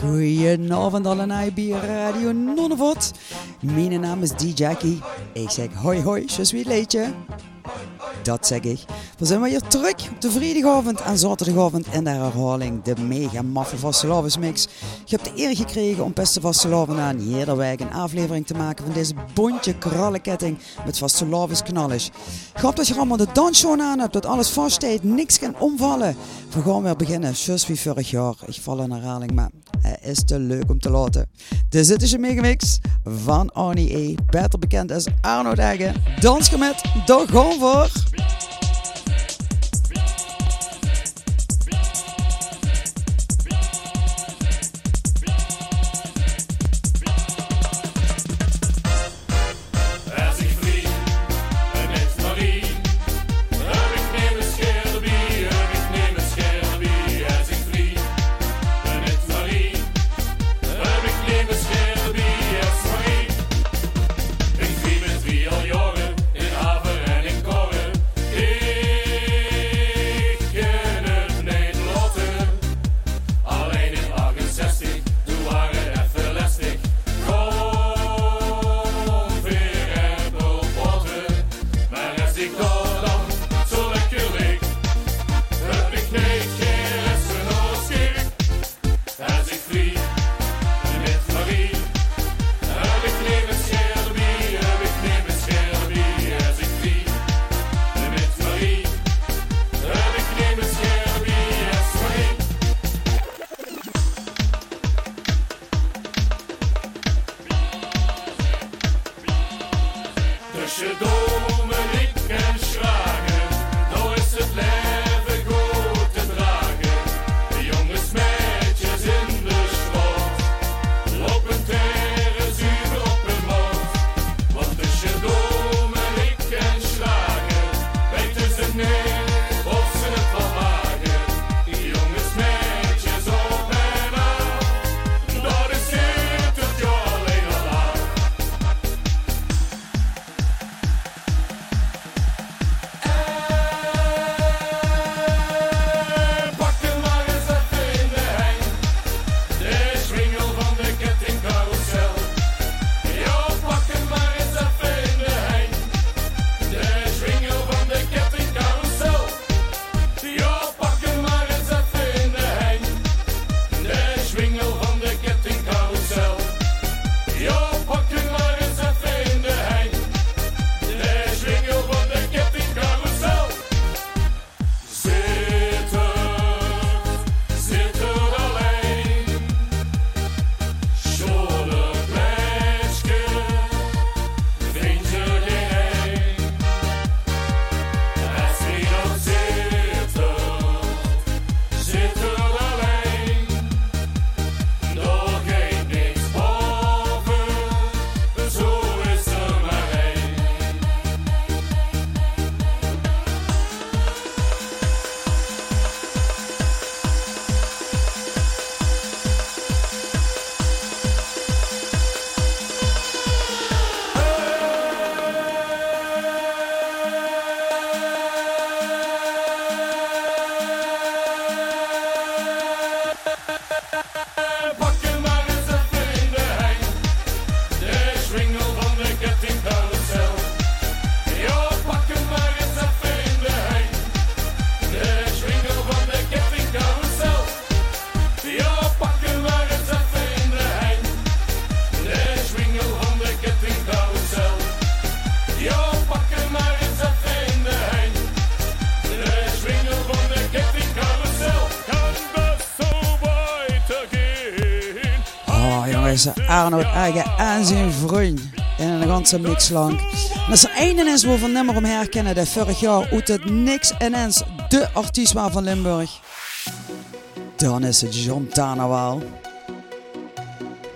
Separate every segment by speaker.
Speaker 1: Goedenavond allemaal bij Radio Nonnevot. Mijn naam is D. Jackie. Ik zeg hoi hoi, je suis leedje. Dat zeg ik. We zijn weer terug op de vrijdagavond en zaterdagavond in de herhaling. De mega maffe vastelavondsmix. Je hebt de eer gekregen om beste vastelavond aan week een aflevering te maken van deze bontje krallenketting met vastelavondsknallers. Ik hoop dat je allemaal de dansshow aan hebt, dat alles vaststaat, niks kan omvallen. We gaan weer beginnen, zoals wie vorig jaar. Ik val in herhaling, maar het is te leuk om te laten. Dit is dus je megamix van Arnie E. Beter bekend als Arno Deggen. Dans met, daar gaan voor. Arnold Eigen en zijn vriend in een ganse mix lang. En als er één is waar van nimmer om herkennen dat vorig jaar uit het niks ineens de artiest was van Limburg, dan is het John Tanawal.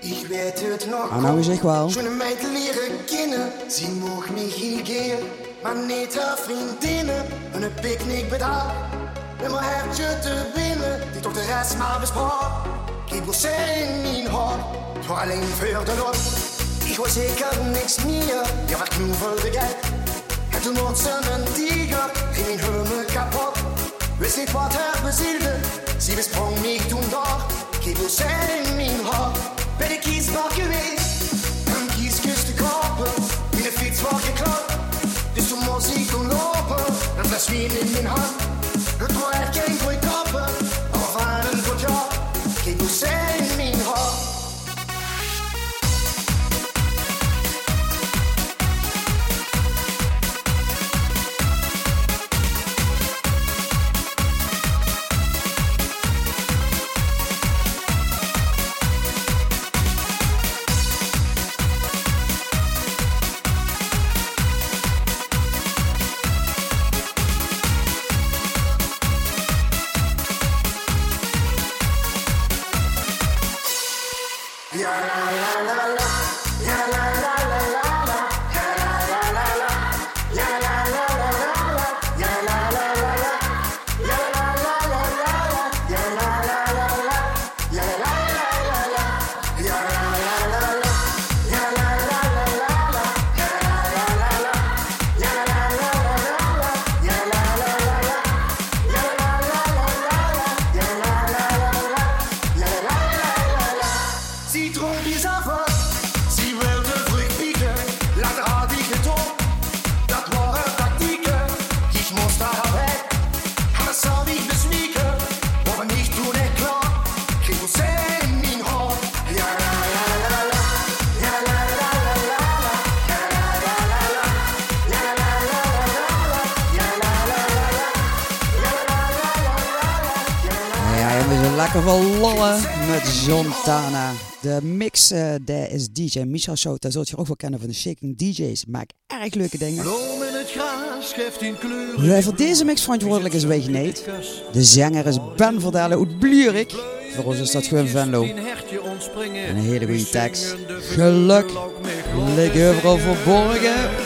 Speaker 2: Ik weet het nog.
Speaker 1: Ah, nou is echt wel.
Speaker 2: Meid leren kennen, ze mocht me geen keer. Maar niet haar vriendinnen, een picknick bedacht. Met mijn hertje te winnen, die toch de rest maar besprak. Ik wil zijn in for alene førte lort Jeg var sikkert niks mere Jeg var knuffet det galt Hatte Nordsønnen diger I min hømme kapot
Speaker 3: Hvis jeg var her besilte Så hvis prøv mig tun dår Giv du selv i min hår Hvad det gis var gevis Han gis kyste wie der fits war geklappt. Det stod musik und låpe dann blev
Speaker 2: svin i min hånd Jeg tror jeg kan gå De mix, uh, daar is DJ Michel Show. Daar zult je ook wel kennen van de Shaking DJ's. Maakt erg leuke dingen. Hij voor deze mix verantwoordelijk is Wegeneet. De zanger is Ben Verdalen uit Blierik. Voor ons is dat gewoon Venlo.
Speaker 4: Een
Speaker 2: hele goede tekst. Geluk lekker overal verborgen.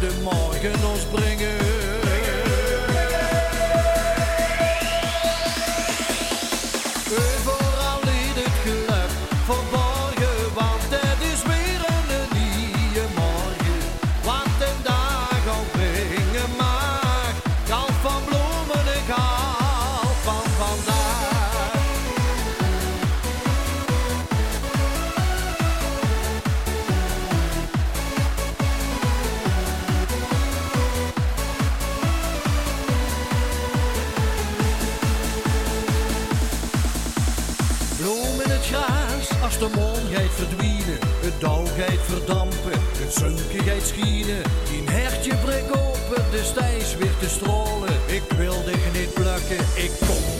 Speaker 4: De morgen ons brengen. verdwijnen, het dauw verdampen, het zunken gaat schieten. Een hertje breekt open, de stijs weer te strollen. Ik wil dich niet plakken, ik kom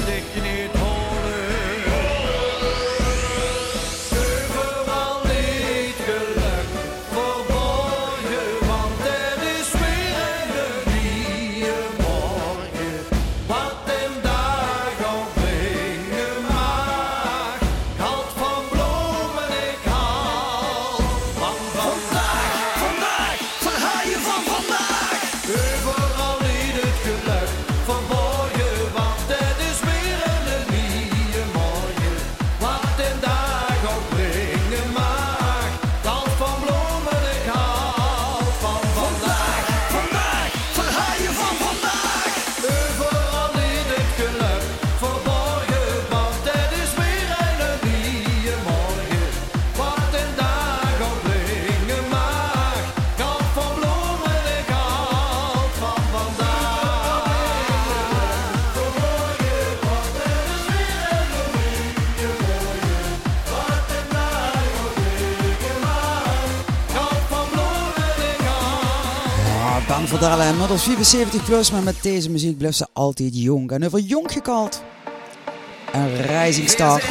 Speaker 4: Ben van
Speaker 2: Dalen inmiddels 74 plus, maar met deze muziek blijft ze altijd jong. En over jong gekald.
Speaker 5: Een rising star.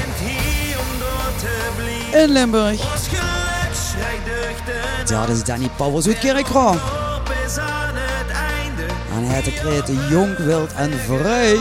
Speaker 5: In Limburg. Dat is Danny Powers uit
Speaker 6: Kerkro.
Speaker 5: En hij
Speaker 6: de kreten jong, wild en vrij.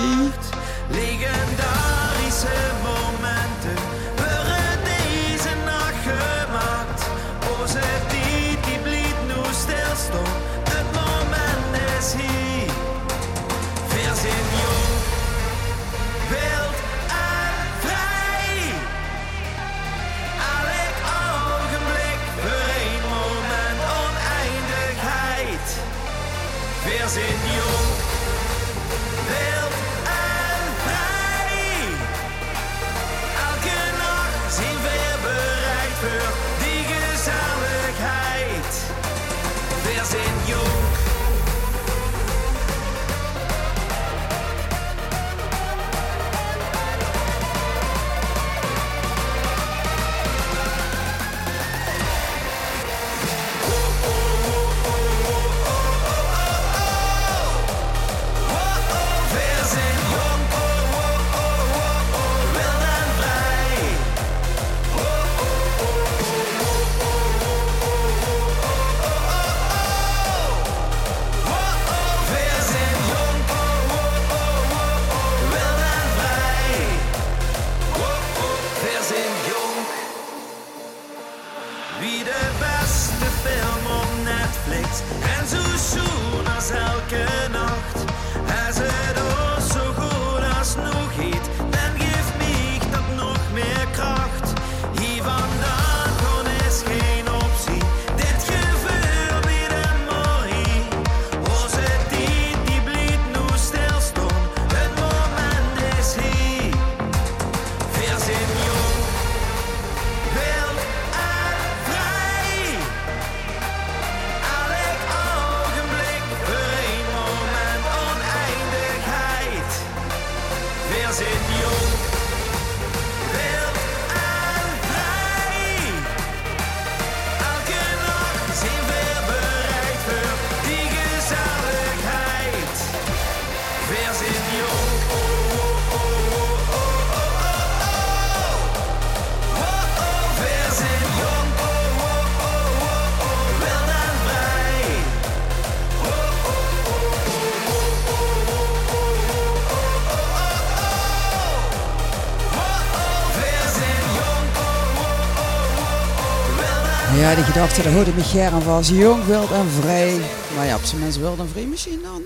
Speaker 5: Ja, die gedachte, dat hoorde me Gern was. Jong, wild en vrij. Maar ja, op zijn mensen wild en vrij misschien dan.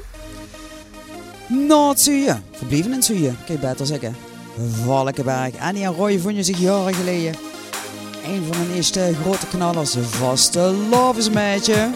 Speaker 5: Not Verblieven in in Zuur, kan je beter zeggen. Valkenberg. Annie en Roy vonden zich jaren geleden. Een van hun eerste grote knallers. Vaste lovers meisje.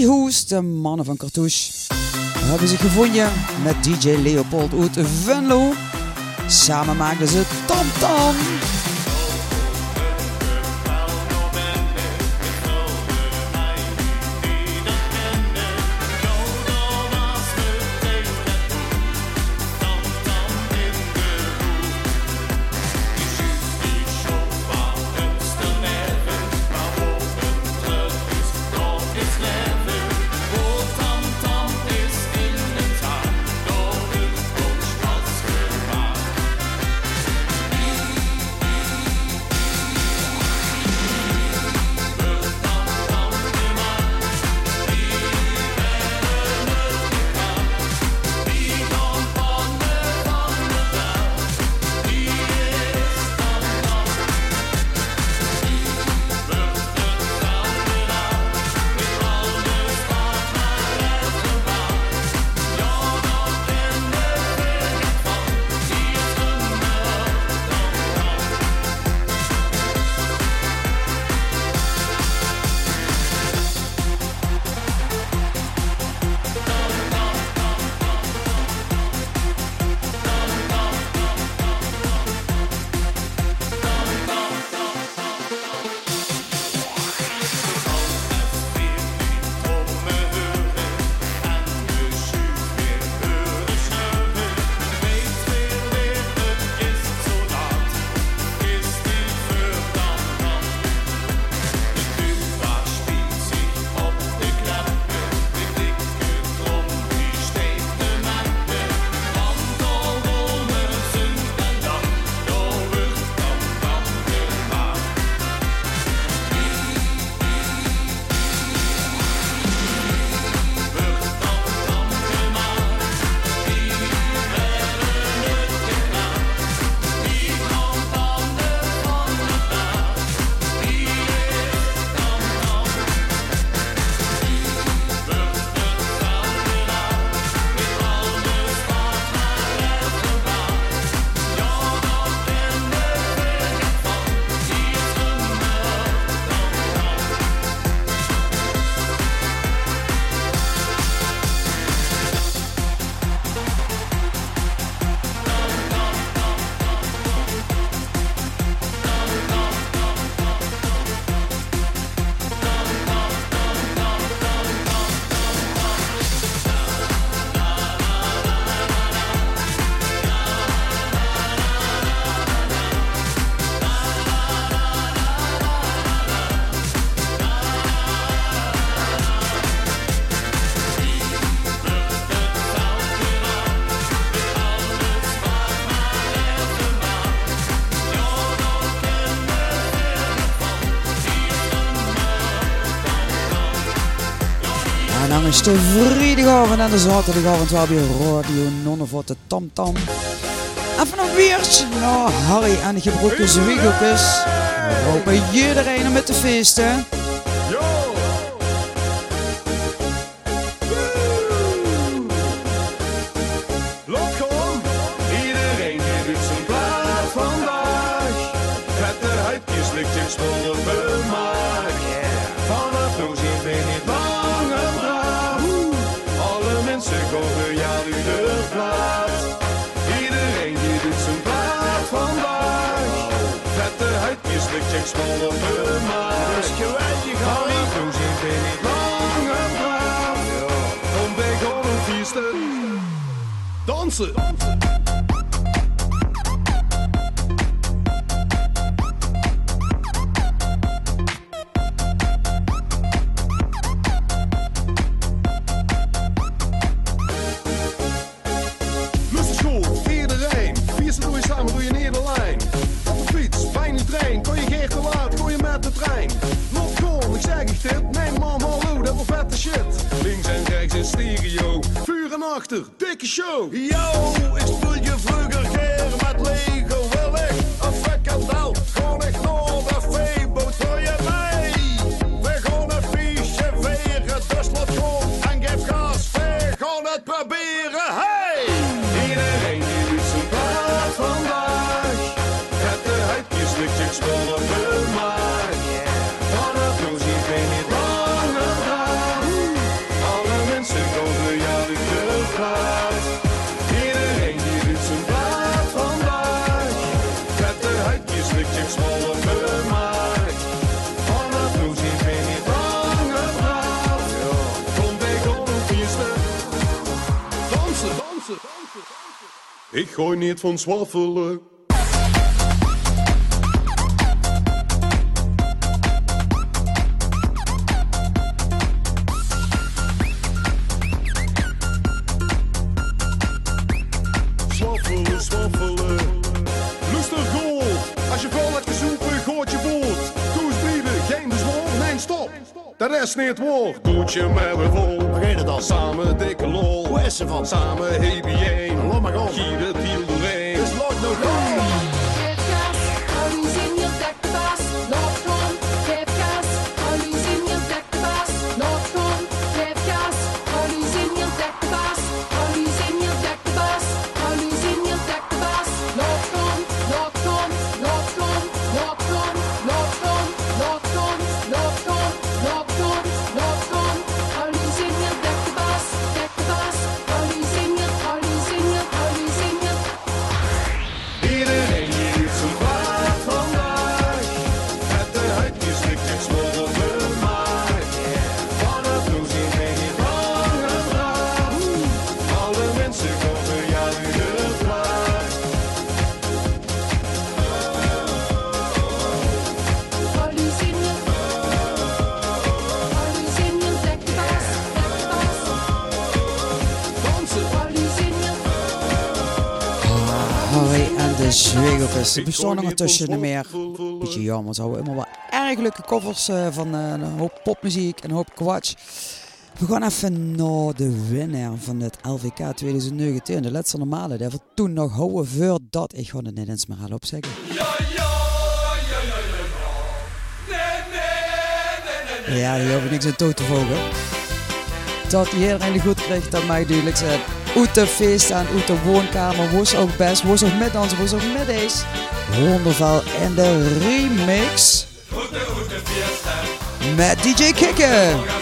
Speaker 5: Hoes, de mannen van Cartouche. Hebben zich gevonden met DJ Leopold uit Venlo. Samen maakten ze Tam Tam. De vrijdagavond en de zaterdagavond wel weer Radio Nonnevot de Tam Tam. En vanaf weertje naar Harry en de gebroken zwiegeltjes. We hopen iedereen met de feesten.
Speaker 7: Iedereen doet zijn plaat vandaag. Het de huidjes lichtjes zonder huidjes lichtjes zonder vermaak. Dat is geweldig, Vanaf nu zien we niet lang en braaf. Kom wij gewoon een feesten. Dansen! Achter, dikke show. Yo, Ik gooi niet van zwaffelen. gesmeerd wordt. Koetje met we vol,
Speaker 8: reden dan
Speaker 7: samen dikke lol.
Speaker 8: Hoe is ze van?
Speaker 7: Samen hebie
Speaker 8: 1, maar op,
Speaker 7: hier het hiel doorheen.
Speaker 8: Dus nooit nog
Speaker 5: Er bestaan nog tussen meer. Beetje jammer, zo. Immer wel erg leuke covers eh, van eh, een hoop popmuziek en een hoop kwatsch. We gaan even naar de winnaar van het LVK 2019. De laatste normale. Die we toen nog houden voordat ik gewoon het niet eens meer al opzeggen. Ja, hier hoef ik niks aan toe te voegen. Dat iedereen het goed kreeg, dat mij duidelijk zijn. Uit de feest en uit woonkamer was ook best, was ook met was ook met deze. Wonderval en de remix. Met DJ Kikken.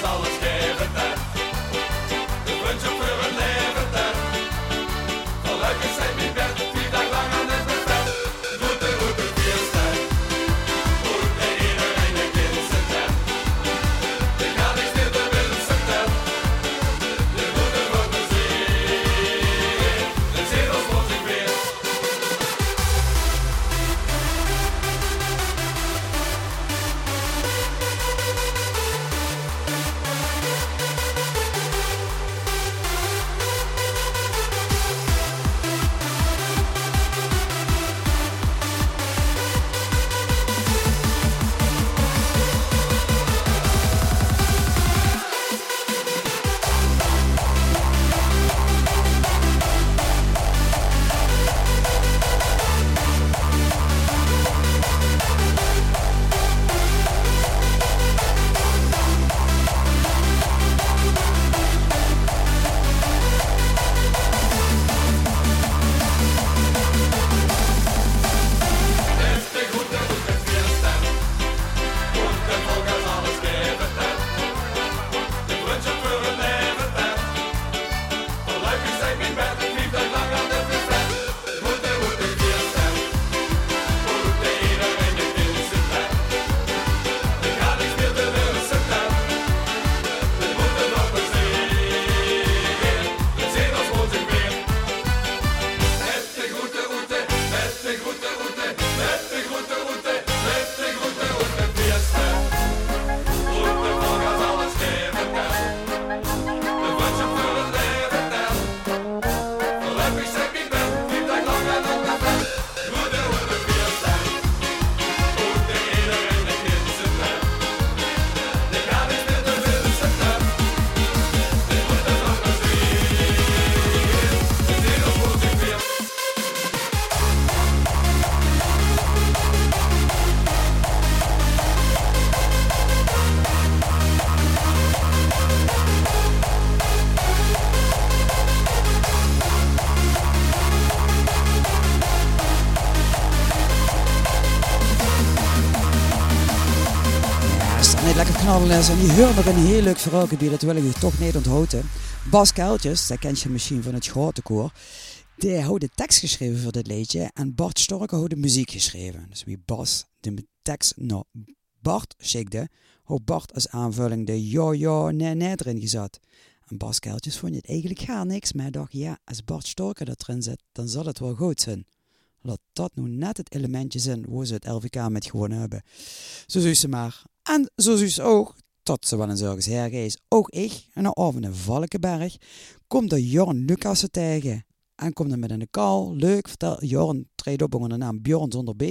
Speaker 5: Is. En die hoort nog een heel leuk verhaalgebied, dat wil toch niet onthouden. Bas Kuiltjes, dat kent je misschien van het grote. Die had de tekst geschreven voor dit liedje en Bart Storke had de muziek geschreven. Dus wie Bas de tekst naar Bart schikte, had Bart als aanvulling de ja ja nee nee erin gezet. En Bas Keltjes vond het eigenlijk gaar niks, maar hij dacht, ja, als Bart Storker dat erin zit, dan zal het wel goed zijn. Laat dat nu net het elementje zijn waar ze het LVK met gewonnen hebben. Zo zus ze maar. En zo zus ook, tot ze wel een zorgens hergees, ook ik, en een avond in Valkenberg, komt de Jorn Lucassen tegen. En komt dan met een kal, leuk, vertel, Jorn treedt op onder de naam Bjorn zonder B.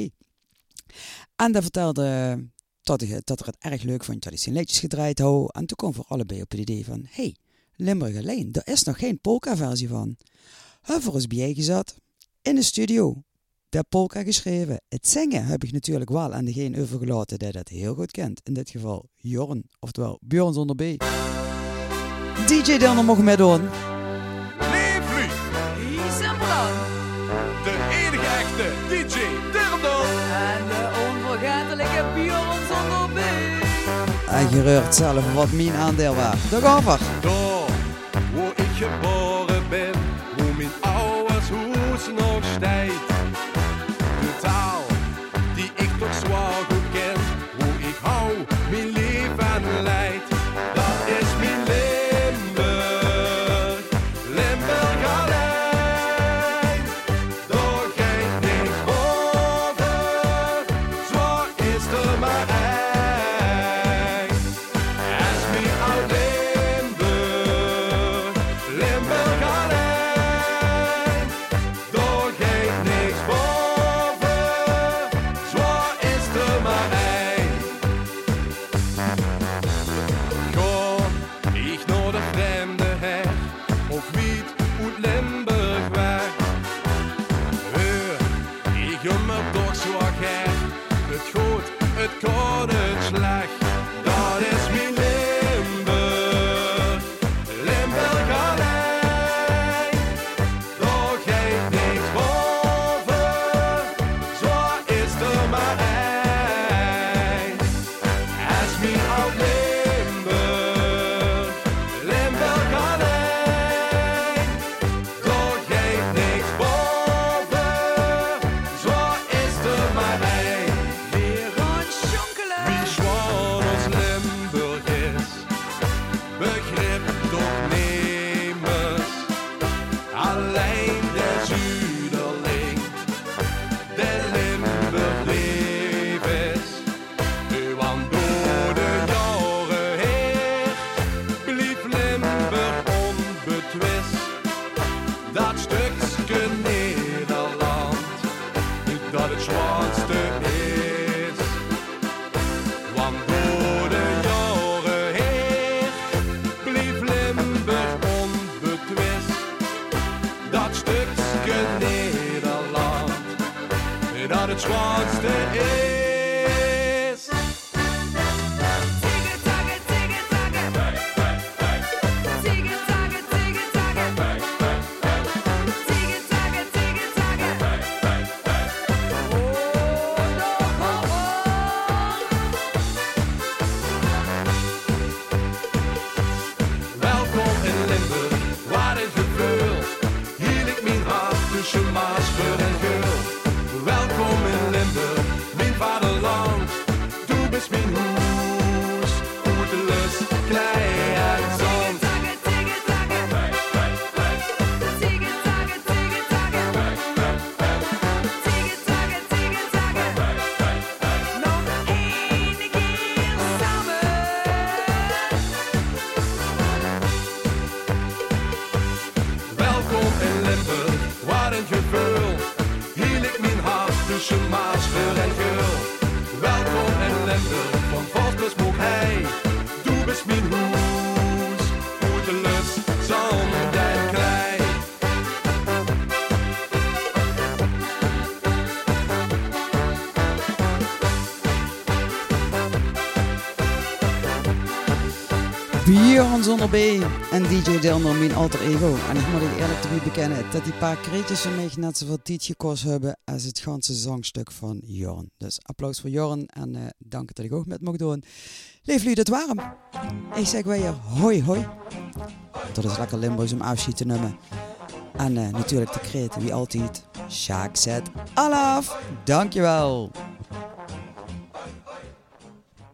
Speaker 5: En dat vertelde dat hij, dat er het erg leuk vond dat hij zijn liedjes gedraaid had. En toen kwam voor allebei op het idee van, hey, Limburg alleen, daar is nog geen polka-versie van. Huffer is bij gezet, in de studio, de polka geschreven. Het zingen heb ik natuurlijk wel aan degene overgelaten die dat heel goed kent. In dit geval Jorn, oftewel Bjorn zonder B. DJ Dilner mocht meedoen.
Speaker 9: Leeflu, de enige echte DJ Dirndl.
Speaker 10: En de onvergetelijke Bjorn zonder B.
Speaker 5: En je reurt zelf wat mijn aandeel was. De gaffer.
Speaker 9: Daar, waar ik geboren ben, hoe mijn ouders hoes nog stijgt.
Speaker 5: Zonder B en DJ Dilner, mijn alter ego. En ik moet ik eerlijk te bekennen dat die paar kreetjes van mij net zoveel tijd gekost hebben als het ganse zangstuk van Jorn. Dus applaus voor Jorn en eh, dank dat ik ook met mocht doen. Leef jullie dat warm. Ik zeg weer hoi hoi. Dat is lekker Limburgs om afschiet te nemen. En eh, natuurlijk de kreet, wie altijd. Sjaak zet alaf. Dankjewel.